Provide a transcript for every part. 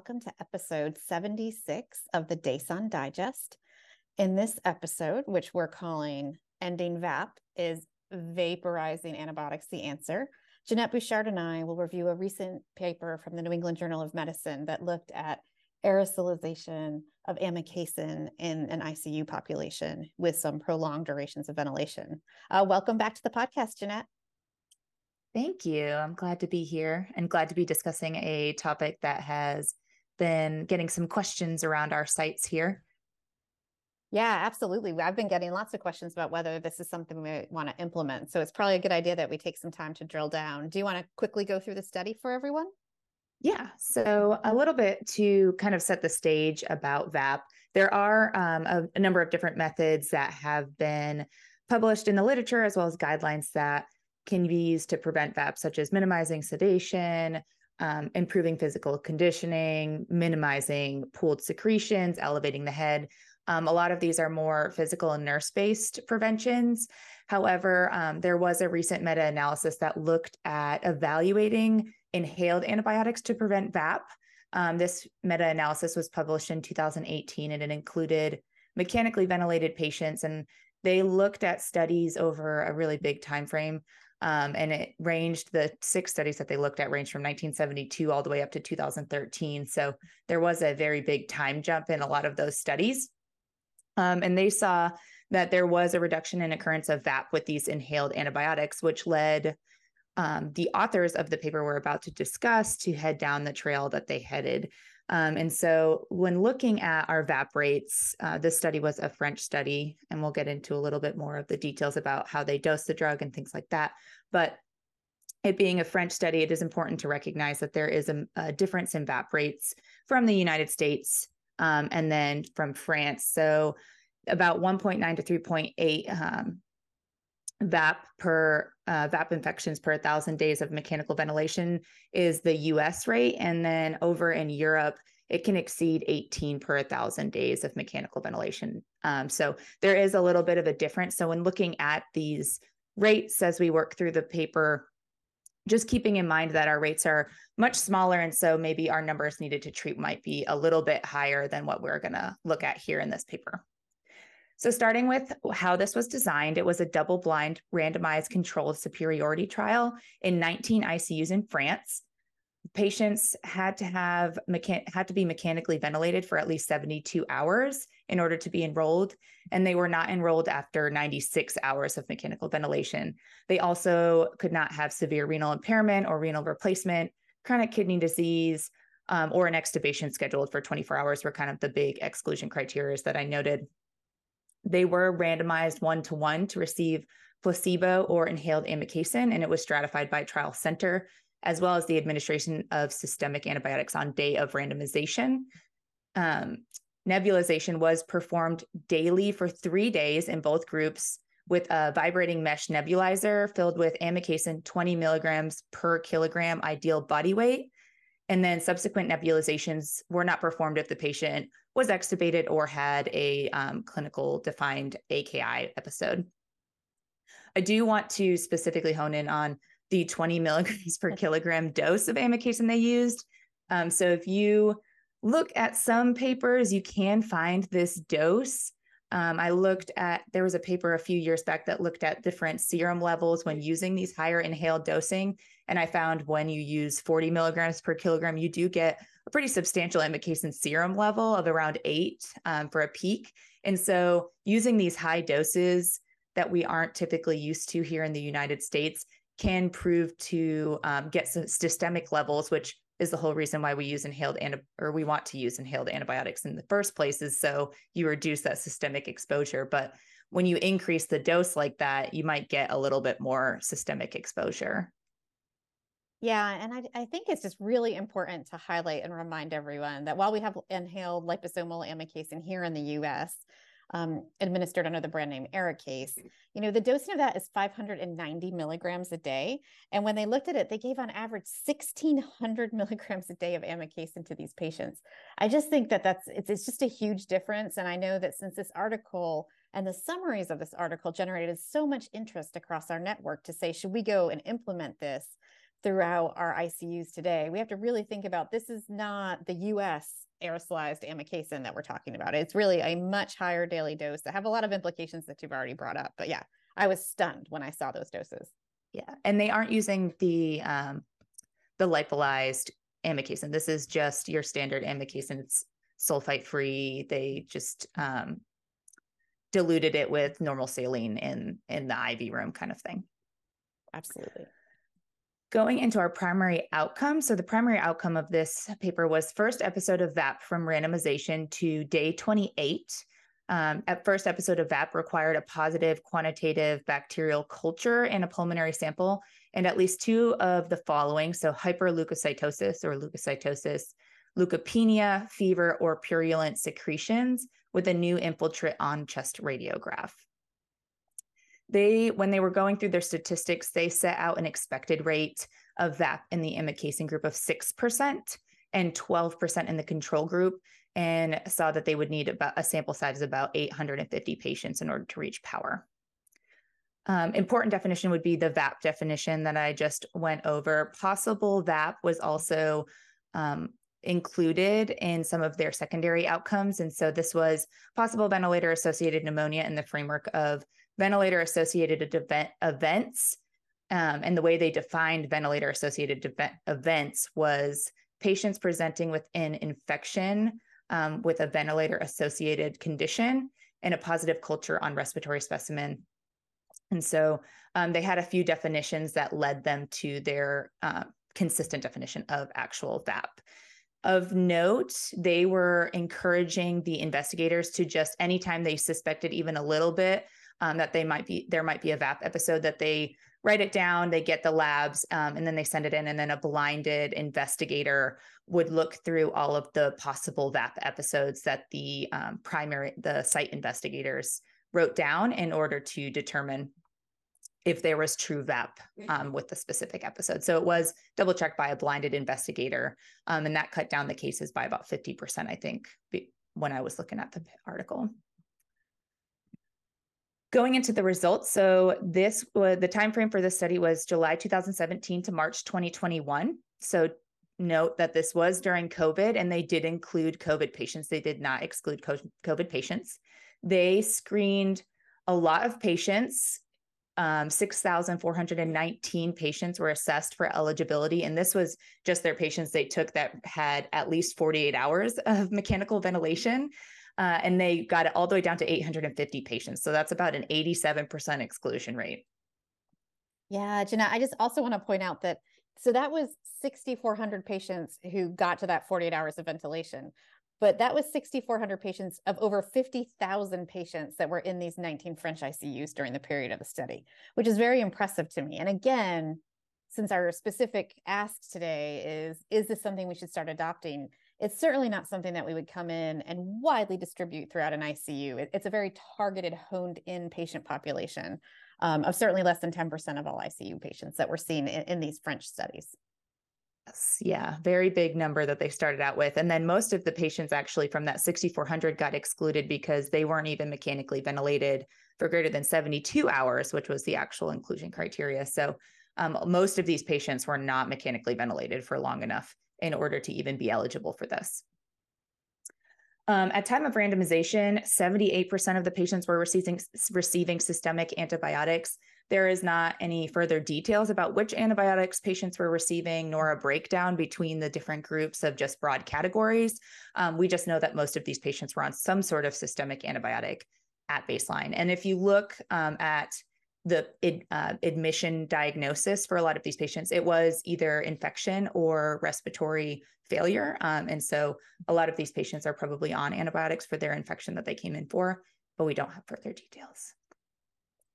Welcome to episode 76 of the DASON Digest. In this episode, which we're calling Ending VAP, is Vaporizing Antibiotics the Answer. Jeannette Bouchard and I will review a recent paper from the New England Journal of Medicine that looked at aerosolization of amikacin in an ICU population with some prolonged durations of ventilation. Uh, welcome back to the podcast, Jeannette. Thank you. I'm glad to be here and glad to be discussing a topic that has been getting some questions around our sites here. Yeah, absolutely. I've been getting lots of questions about whether this is something we want to implement. So it's probably a good idea that we take some time to drill down. Do you want to quickly go through the study for everyone? Yeah. So, a little bit to kind of set the stage about VAP. There are um, a, a number of different methods that have been published in the literature, as well as guidelines that can be used to prevent VAP, such as minimizing sedation, um, improving physical conditioning, minimizing pooled secretions, elevating the head. Um, a lot of these are more physical and nurse based preventions. However, um, there was a recent meta analysis that looked at evaluating inhaled antibiotics to prevent VAP. Um, this meta analysis was published in 2018 and it included mechanically ventilated patients and they looked at studies over a really big time frame um, and it ranged the six studies that they looked at ranged from 1972 all the way up to 2013 so there was a very big time jump in a lot of those studies. Um, and they saw that there was a reduction in occurrence of vap with these inhaled antibiotics which led um, the authors of the paper we're about to discuss to head down the trail that they headed um, and so, when looking at our VAP rates, uh, this study was a French study, and we'll get into a little bit more of the details about how they dose the drug and things like that. But it being a French study, it is important to recognize that there is a, a difference in VAP rates from the United States um, and then from France. So, about 1.9 to 3.8 um, VAP per uh, VAP infections per 1,000 days of mechanical ventilation is the US rate. And then over in Europe, it can exceed 18 per 1,000 days of mechanical ventilation. Um, so there is a little bit of a difference. So when looking at these rates as we work through the paper, just keeping in mind that our rates are much smaller. And so maybe our numbers needed to treat might be a little bit higher than what we're going to look at here in this paper. So, starting with how this was designed, it was a double blind, randomized controlled superiority trial in 19 ICUs in France. Patients had to have had to be mechanically ventilated for at least 72 hours in order to be enrolled, and they were not enrolled after 96 hours of mechanical ventilation. They also could not have severe renal impairment or renal replacement, chronic kidney disease, um, or an extubation scheduled for 24 hours were kind of the big exclusion criteria that I noted. They were randomized one to one to receive placebo or inhaled amikacin, and it was stratified by trial center, as well as the administration of systemic antibiotics on day of randomization. Um, nebulization was performed daily for three days in both groups with a vibrating mesh nebulizer filled with amikacin 20 milligrams per kilogram ideal body weight. And then subsequent nebulizations were not performed if the patient was extubated or had a um, clinical defined AKI episode. I do want to specifically hone in on the 20 milligrams per kilogram dose of amikacin they used. Um, so if you look at some papers, you can find this dose. Um, I looked at, there was a paper a few years back that looked at different serum levels when using these higher inhaled dosing. And I found when you use 40 milligrams per kilogram, you do get a pretty substantial amikacin serum level of around eight um, for a peak. And so using these high doses that we aren't typically used to here in the United States can prove to um, get some systemic levels, which is the whole reason why we use inhaled anti- or we want to use inhaled antibiotics in the first place is so you reduce that systemic exposure. But when you increase the dose like that, you might get a little bit more systemic exposure. Yeah, and I, I think it's just really important to highlight and remind everyone that while we have inhaled liposomal amikacin here in the US, um, administered under the brand name Arikayce, you know, the dosing of that is 590 milligrams a day. And when they looked at it, they gave on average 1600 milligrams a day of amikacin to these patients. I just think that that's, it's, it's just a huge difference. And I know that since this article and the summaries of this article generated so much interest across our network to say, should we go and implement this? Throughout our ICUs today, we have to really think about this is not the US aerosolized amikacin that we're talking about. It's really a much higher daily dose that have a lot of implications that you've already brought up. But yeah, I was stunned when I saw those doses. Yeah, and they aren't using the um, the lyophilized amikacin. This is just your standard amikacin. It's sulfite free. They just um, diluted it with normal saline in in the IV room, kind of thing. Absolutely going into our primary outcome. So, the primary outcome of this paper was first episode of VAP from randomization to day 28. Um, at first episode of VAP required a positive quantitative bacterial culture in a pulmonary sample and at least two of the following. So, hyperleukocytosis or leukocytosis, leukopenia, fever, or purulent secretions with a new infiltrate on chest radiograph they when they were going through their statistics they set out an expected rate of vap in the amikacin group of 6% and 12% in the control group and saw that they would need about a sample size of about 850 patients in order to reach power um, important definition would be the VAP definition that I just went over. Possible VAP was also um, included in some of their secondary outcomes. And so this was possible ventilator associated pneumonia in the framework of ventilator associated event, events. Um, and the way they defined ventilator associated events was patients presenting with an infection um, with a ventilator associated condition and a positive culture on respiratory specimen. And so um, they had a few definitions that led them to their uh, consistent definition of actual VAP. Of note, they were encouraging the investigators to just anytime they suspected even a little bit um, that they might be there might be a VAP episode that they write it down, they get the labs, um, and then they send it in, and then a blinded investigator would look through all of the possible VAP episodes that the um, primary the site investigators wrote down in order to determine if there was true VAP um, with the specific episode. So it was double checked by a blinded investigator, um, and that cut down the cases by about 50%, I think, when I was looking at the article going into the results so this was the time frame for this study was july 2017 to march 2021 so note that this was during covid and they did include covid patients. They did not exclude covid patients. They screened a lot of patients. Um, 6,419 patients were assessed for eligibility. And this was just their patients. They took that had at least 48 hours of mechanical ventilation uh, and they got it all the way down to 850 patients. So that's about an 87% exclusion rate. Yeah, Jeannette, I just also want to point out that so that was 6,400 patients who got to that 48 hours of ventilation. But that was 6,400 patients of over 50,000 patients that were in these 19 French ICUs during the period of the study, which is very impressive to me. And again, since our specific ask today is, is this something we should start adopting? It's certainly not something that we would come in and widely distribute throughout an ICU. It, it's a very targeted, honed in patient population um, of certainly less than 10% of all ICU patients that we're seeing in, in these French studies. Yes, yeah, very big number that they started out with. And then most of the patients actually from that 6,400 got excluded because they weren't even mechanically ventilated for greater than 72 hours, which was the actual inclusion criteria. So um, most of these patients were not mechanically ventilated for long enough in order to even be eligible for this. Um, at time of randomization, 78% of the patients were receiving, receiving systemic antibiotics. There is not any further details about which antibiotics patients were receiving, nor a breakdown between the different groups of just broad categories. Um, we just know that most of these patients were on some sort of systemic antibiotic at baseline. And if you look um, at the uh, admission diagnosis for a lot of these patients, it was either infection or respiratory failure. Um, and so a lot of these patients are probably on antibiotics for their infection that they came in for, but we don't have further details,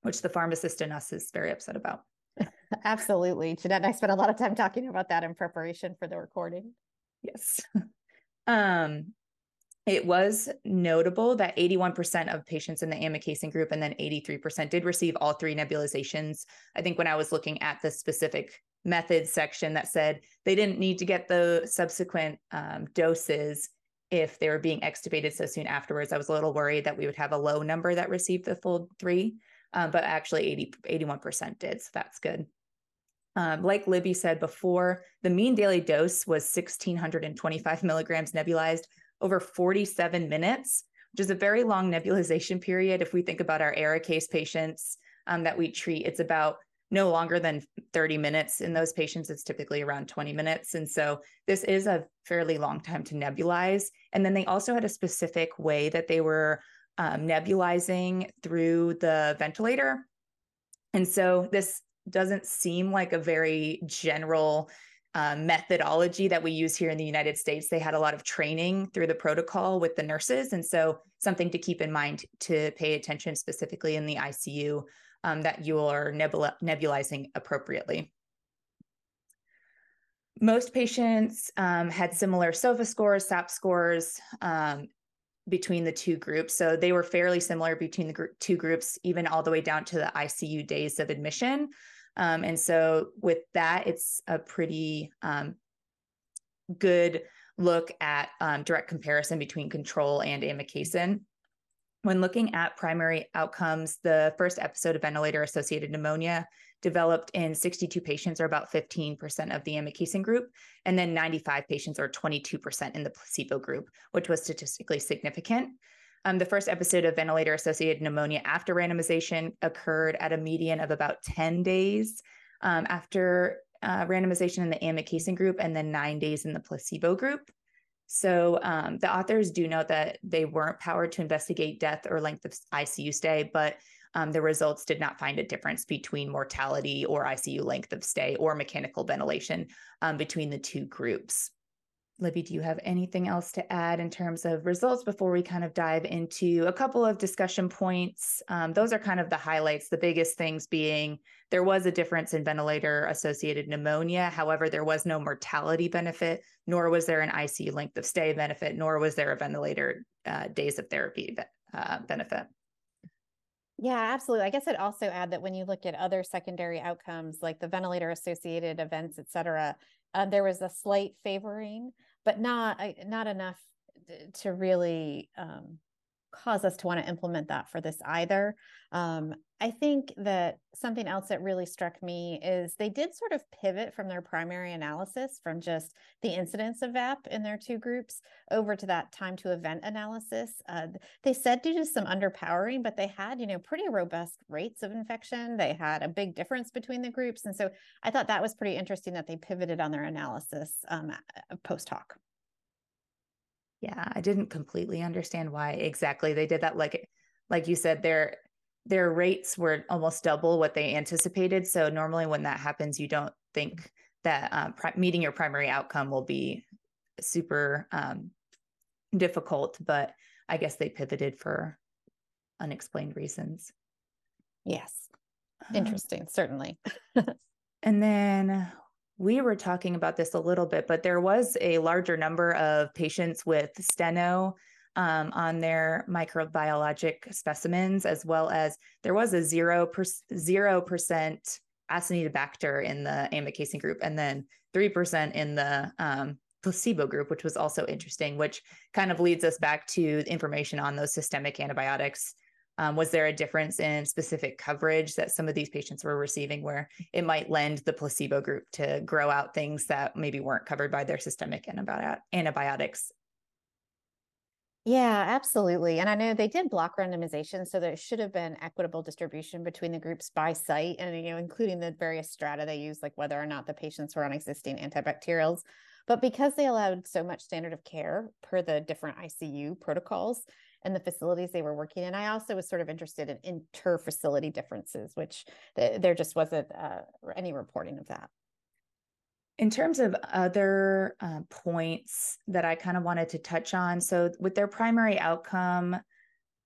which the pharmacist in us is very upset about. Absolutely. Jeannette and I spent a lot of time talking about that in preparation for the recording. Yes. um, it was notable that 81% of patients in the amikacin group and then 83% did receive all three nebulizations. I think when I was looking at the specific methods section that said they didn't need to get the subsequent um, doses if they were being extubated so soon afterwards, I was a little worried that we would have a low number that received the full three, um, but actually 80, 81% did. So that's good. Um, like Libby said before, the mean daily dose was 1,625 milligrams nebulized over 47 minutes, which is a very long nebulization period. If we think about our ARIKAYCE patients um, that we treat, it's about no longer than 30 minutes. In those patients, it's typically around 20 minutes. And so this is a fairly long time to nebulize. And then they also had a specific way that they were um, nebulizing through the ventilator. And so this doesn't seem like a very general uh, methodology that we use here in the United States. They had a lot of training through the protocol with the nurses. And so, something to keep in mind to pay attention specifically in the ICU um, that you are nebula- nebulizing appropriately. Most patients um, had similar SOFA scores, SAP scores um, between the two groups. So they were fairly similar between the gr- two groups, even all the way down to the ICU days of admission. Um, and so with that, it's a pretty um, good look at um, direct comparison between control and amikacin. When looking at primary outcomes, the first episode of ventilator associated pneumonia developed in 62 patients, or about 15% of the amikacin group, and then 95 patients, or 22% in the placebo group, which was statistically significant. Um, the first episode of ventilator associated pneumonia after randomization occurred at a median of about 10 days um, after uh, randomization in the amikacin group, and then nine days in the placebo group. So um, the authors do note that they weren't powered to investigate death or length of ICU stay, but um, the results did not find a difference between mortality or ICU length of stay or mechanical ventilation um, between the two groups. Libby, do you have anything else to add in terms of results before we kind of dive into a couple of discussion points? Um, those are kind of the highlights, the biggest things being there was a difference in ventilator associated pneumonia. However, there was no mortality benefit, nor was there an ICU length of stay benefit, nor was there a ventilator uh, days of therapy uh, benefit. Yeah, absolutely. I guess I'd also add that when you look at other secondary outcomes like the ventilator associated events, et cetera, uh, there was a slight favoring, but not not enough to really um, cause us to want to implement that for this either. Um, I think that something else that really struck me is they did sort of pivot from their primary analysis from just the incidence of VAP in their two groups over to that time to event analysis. Uh, they said due to some underpowering, but they had, you know, pretty robust rates of infection. They had a big difference between the groups. And so I thought that was pretty interesting that they pivoted on their analysis um, post hoc. Yeah, I didn't completely understand why exactly they did that. Like, like you said, their their rates were almost double what they anticipated. So normally, when that happens, you don't think that um, meeting your primary outcome will be super um, difficult. But I guess they pivoted for unexplained reasons. Yes, um, interesting, um, certainly. and then we were talking about this a little bit, but there was a larger number of patients with steno um, on their microbiologic specimens, as well as there was a zero percent Acinetobacter in the amikacin group, and then three percent in the um, placebo group, which was also interesting. Which kind of leads us back to information on those systemic antibiotics um, was there a difference in specific coverage that some of these patients were receiving where it might lend the placebo group to grow out things that maybe weren't covered by their systemic antibiotics? Yeah, absolutely. And I know they did block randomization, so there should have been equitable distribution between the groups by site and, you know, including the various strata they use, like whether or not the patients were on existing antibacterials. But because they allowed so much standard of care per the different ICU protocols, and the facilities they were working in. I also was sort of interested in inter facility differences, which th- there just wasn't uh, any reporting of that. In terms of other uh, points that I kind of wanted to touch on, so with their primary outcome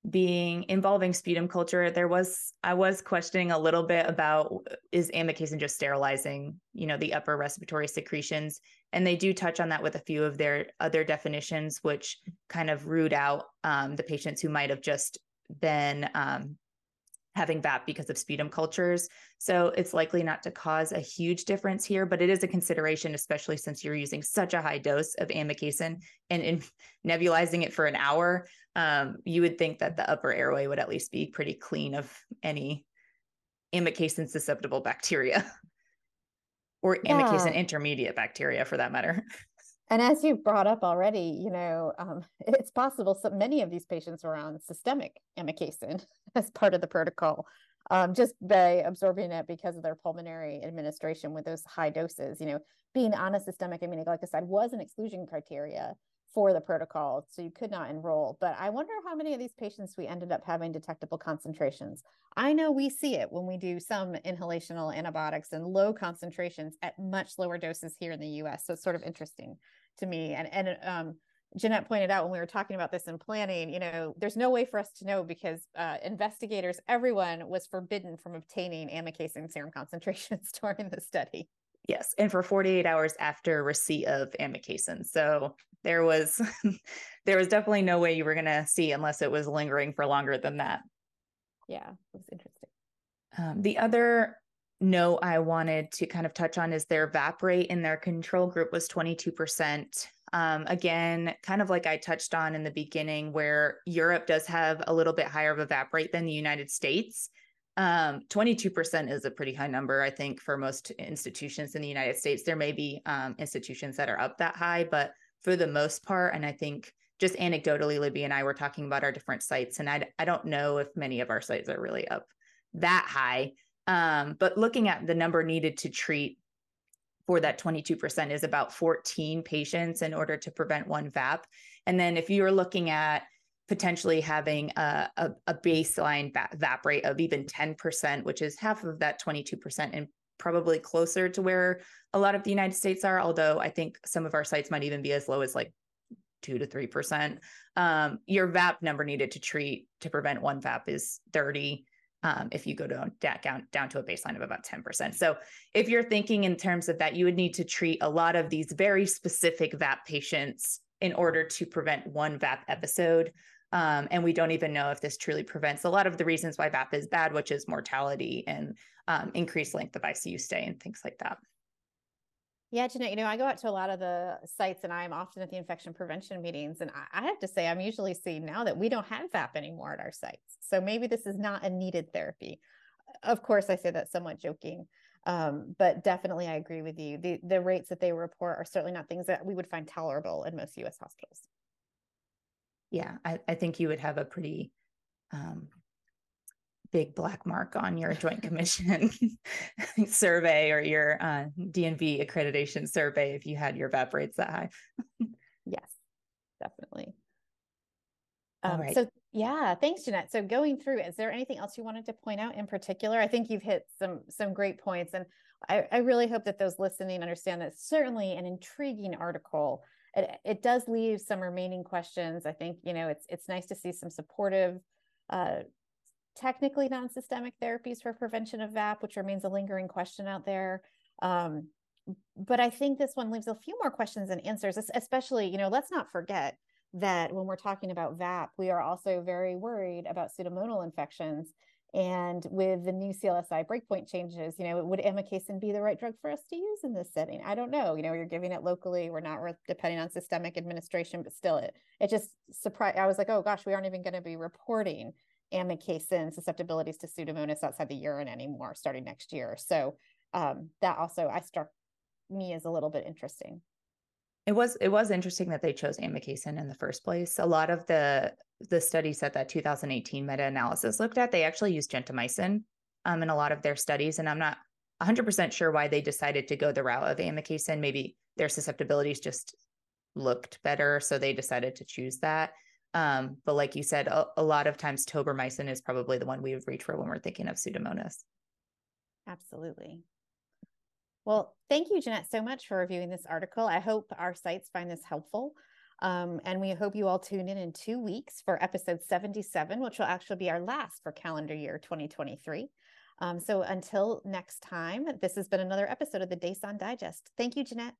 being involving sputum culture, there was I was questioning a little bit about is amikacin just sterilizing, you know, the upper respiratory secretions, and they do touch on that with a few of their other definitions, which kind of root out um, the patients who might have just been um, having VAP because of sputum cultures. So it's likely not to cause a huge difference here, but it is a consideration, especially since you're using such a high dose of amikacin and in nebulizing it for an hour. Um, you would think that the upper airway would at least be pretty clean of any amikacin susceptible bacteria. or amikacin intermediate bacteria for that matter. And as you brought up already, you know, um, it's possible so many of these patients were on systemic amikacin as part of the protocol, um, just by absorbing it because of their pulmonary administration with those high doses. You know, being on a systemic aminoglycoside was an exclusion criteria for the protocol, so you could not enroll. But I wonder how many of these patients we ended up having detectable concentrations. I know we see it when we do some inhalational antibiotics and low concentrations at much lower doses here in the US. So it's sort of interesting to me. And and um, Jeannette pointed out when we were talking about this in planning, you know, there's no way for us to know because uh, investigators, everyone was forbidden from obtaining amikacin serum concentrations during the study. Yes, and for 48 hours after receipt of amikacin. So there was there was definitely no way you were going to see unless it was lingering for longer than that. Yeah, it was interesting. Um, the other note I wanted to kind of touch on is their VAP rate in their control group was 22%. Um, again, kind of like I touched on in the beginning, where Europe does have a little bit higher of a VAP rate than the United States. Um, 22% is a pretty high number, I think, for most institutions in the United States. There may be um, institutions that are up that high, but for the most part, and I think just anecdotally, Libby and I were talking about our different sites, and I, I don't know if many of our sites are really up that high. Um, but looking at the number needed to treat for that 22% is about 14 patients in order to prevent one VAP. And then if you're looking at potentially having a, a, a baseline VAP rate of even 10%, which is half of that 22%, and probably closer to where a lot of the United States are, although I think some of our sites might even be as low as like two to three percent. Um, your VAP number needed to treat to prevent one VAP is 30 um, if you go down, down down to a baseline of about 10%. So if you're thinking in terms of that, you would need to treat a lot of these very specific VAP patients in order to prevent one VAP episode. Um, and we don't even know if this truly prevents a lot of the reasons why VAP is bad, which is mortality and um, increased length of ICU stay and things like that. Yeah, Jeannette, you know, I go out to a lot of the sites and I'm often at the infection prevention meetings. And I have to say, I'm usually seeing now that we don't have VAP anymore at our sites. So maybe this is not a needed therapy. Of course, I say that somewhat joking, um, but definitely I agree with you. The, the rates that they report are certainly not things that we would find tolerable in most US hospitals. Yeah, I, I think you would have a pretty um, big black mark on your joint commission survey or your uh, DNV accreditation survey if you had your VAP rates that high. yes, definitely. Um, So yeah, thanks, Jeannette. So going through, is there anything else you wanted to point out in particular? I think you've hit some some great points, and I, I really hope that those listening understand that certainly an intriguing article. It, it does leave some remaining questions. I think you know it's it's nice to see some supportive uh, technically non-systemic therapies for prevention of VAP, which remains a lingering question out there. Um, but I think this one leaves a few more questions and answers, especially, you know, let's not forget that when we're talking about VAP, we are also very worried about pseudomonal infections. And with the new CLSI breakpoint changes, you know, would amikacin be the right drug for us to use in this setting? I don't know. You know, you're giving it locally. We're not depending on systemic administration, but still, it it just surprised. I was like, oh gosh, we aren't even going to be reporting amikacin susceptibilities to pseudomonas outside the urine anymore starting next year. So um, that also I struck me as a little bit interesting. It was it was interesting that they chose amikacin in the first place. A lot of the the studies that that 2018 meta analysis looked at, they actually used gentamicin um, in a lot of their studies, and I'm not 100% sure why they decided to go the route of amikacin. Maybe their susceptibilities just looked better, so they decided to choose that. Um, but like you said, a, a, lot of times tobramycin is probably the one we would reach for when we're thinking of pseudomonas. Absolutely. Well, thank you, Jeannette, so much for reviewing this article. I hope our sites find this helpful. Um, and we hope you all tune in in two weeks for episode 77, which will actually be our last for calendar year 2023. Um, so until next time, this has been another episode of the DASON Digest. Thank you, Jeannette.